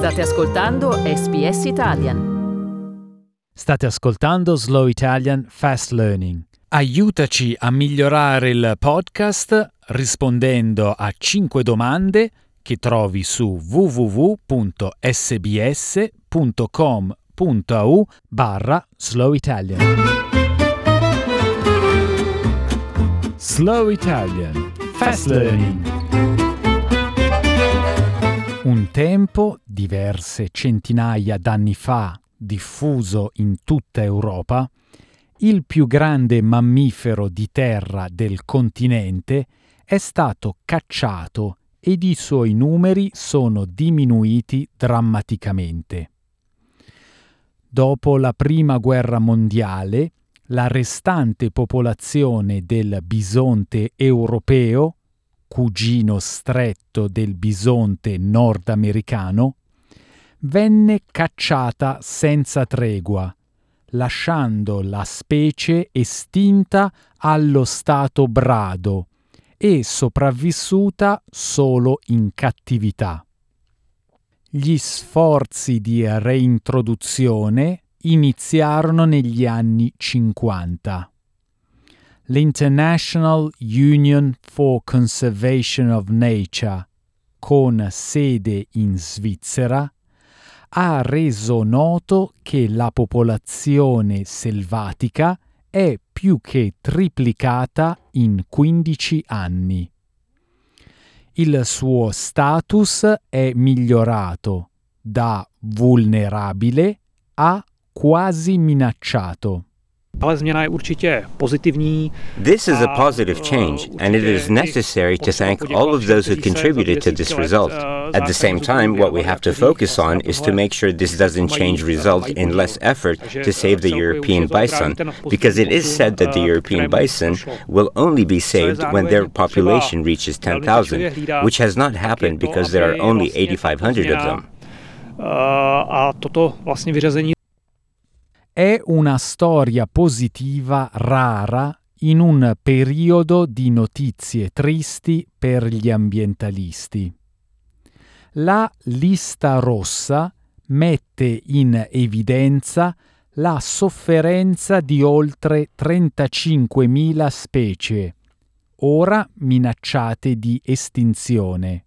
State ascoltando SBS Italian. State ascoltando Slow Italian Fast Learning. Aiutaci a migliorare il podcast rispondendo a 5 domande che trovi su www.sbs.com.au barra Slow Italian. Slow Italian Fast Learning. Tempo, diverse centinaia d'anni fa, diffuso in tutta Europa, il più grande mammifero di terra del continente è stato cacciato ed i suoi numeri sono diminuiti drammaticamente. Dopo la Prima Guerra Mondiale, la restante popolazione del bisonte europeo cugino stretto del bisonte nordamericano, venne cacciata senza tregua, lasciando la specie estinta allo stato brado e sopravvissuta solo in cattività. Gli sforzi di reintroduzione iniziarono negli anni 50 l'International Union for Conservation of Nature, con sede in Svizzera, ha reso noto che la popolazione selvatica è più che triplicata in 15 anni. Il suo status è migliorato da vulnerabile a quasi minacciato. Ale změna je určitě pozitivní. This is a positive change, and it is necessary to thank all of those who contributed to this result. At the same time, what we have to focus on is to make sure this doesn't change result in less effort to save the European bison, because it is said that the European bison will only be saved when their population reaches 10,000, which has not happened because there are only 8,500 of them. È una storia positiva rara in un periodo di notizie tristi per gli ambientalisti. La lista rossa mette in evidenza la sofferenza di oltre 35.000 specie, ora minacciate di estinzione.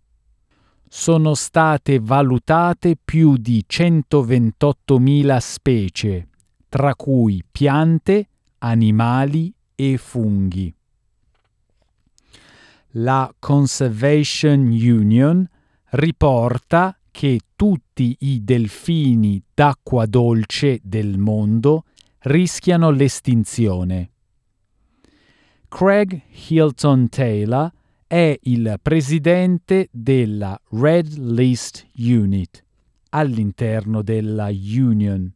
Sono state valutate più di 128.000 specie, tra cui piante, animali e funghi. La Conservation Union riporta che tutti i delfini d'acqua dolce del mondo rischiano l'estinzione. Craig Hilton Taylor è il presidente della Red List Unit all'interno della Union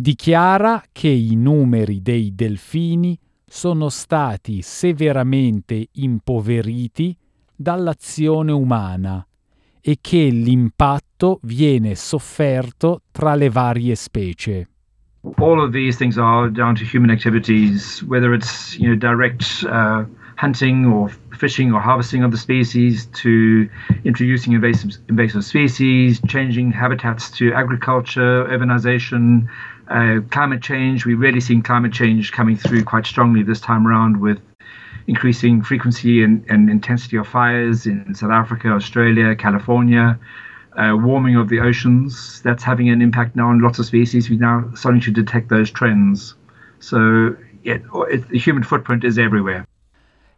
dichiara che i numeri dei delfini sono stati severamente impoveriti dall'azione umana e che l'impatto viene sofferto tra le varie specie. All of these things are down to human activities, whether it's you know direct uh, hunting or fishing or harvesting of the species to introducing invasive, invasive species, changing habitats to agriculture, urbanization, uh, climate change. We're really seeing climate change coming through quite strongly this time around with increasing frequency and, and intensity of fires in South Africa, Australia, California. Uh, warming of the oceans that's having an impact now on lots of species. We're now starting to detect those trends. So, yeah, it, the human footprint is everywhere.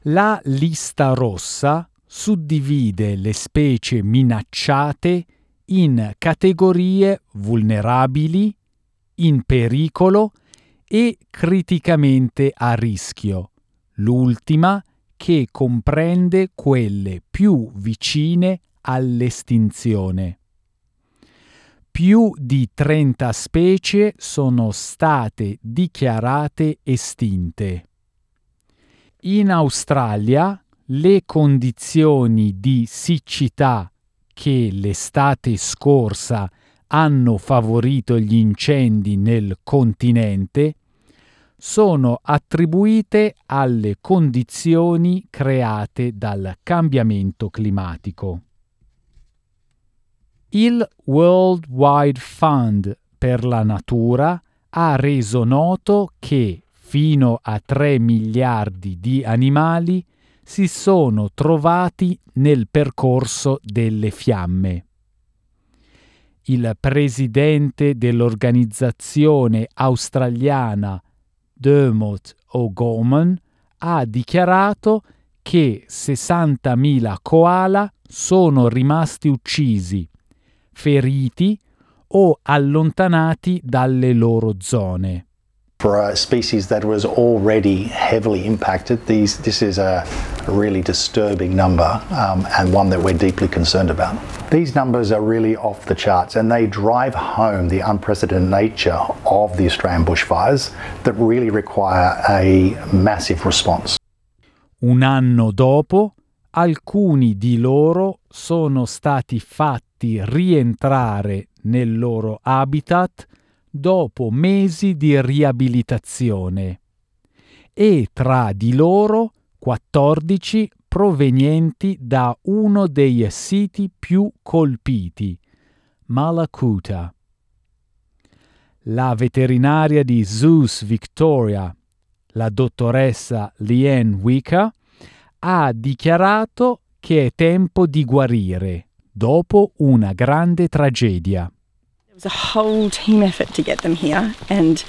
La lista rossa suddivide le specie minacciate in categorie vulnerabili, in pericolo e criticamente a rischio, l'ultima che comprende quelle più vicine all'estinzione. Più di 30 specie sono state dichiarate estinte. In Australia le condizioni di siccità che l'estate scorsa hanno favorito gli incendi nel continente sono attribuite alle condizioni create dal cambiamento climatico. Il World Wide Fund per la natura ha reso noto che fino a 3 miliardi di animali si sono trovati nel percorso delle fiamme. Il presidente dell'organizzazione australiana Dermot O'Gorman ha dichiarato che 60.000 koala sono rimasti uccisi, feriti o allontanati dalle loro zone. For a species that was already heavily impacted, these, this is a, really disturbing number um, and one that we're deeply concerned about. These numbers are really off the charts and they drive home the unprecedented nature of the Australian bushfires that really require a massive response. Un anno dopo, alcuni di loro sono stati fatti rientrare nel loro habitat dopo mesi di riabilitazione e tra di loro 14 provenienti da uno dei siti più colpiti, Malakuta. La veterinaria di Zeus Victoria, la dottoressa Liane Wicca, ha dichiarato che è tempo di guarire dopo una grande tragedia. It was a whole team effort to get them here and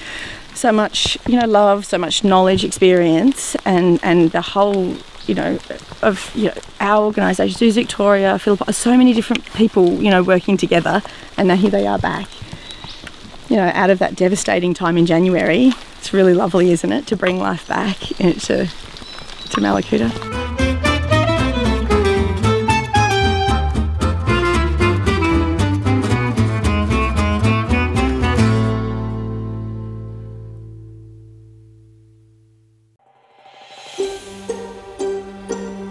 so much, you know, love, so much knowledge, experience and and the whole, you know, of you know, our organisation, Zoos Victoria, Philippa, so many different people, you know, working together and now here they are back. You know, out of that devastating time in January. It's really lovely, isn't it, to bring life back eh, to to Malakuta.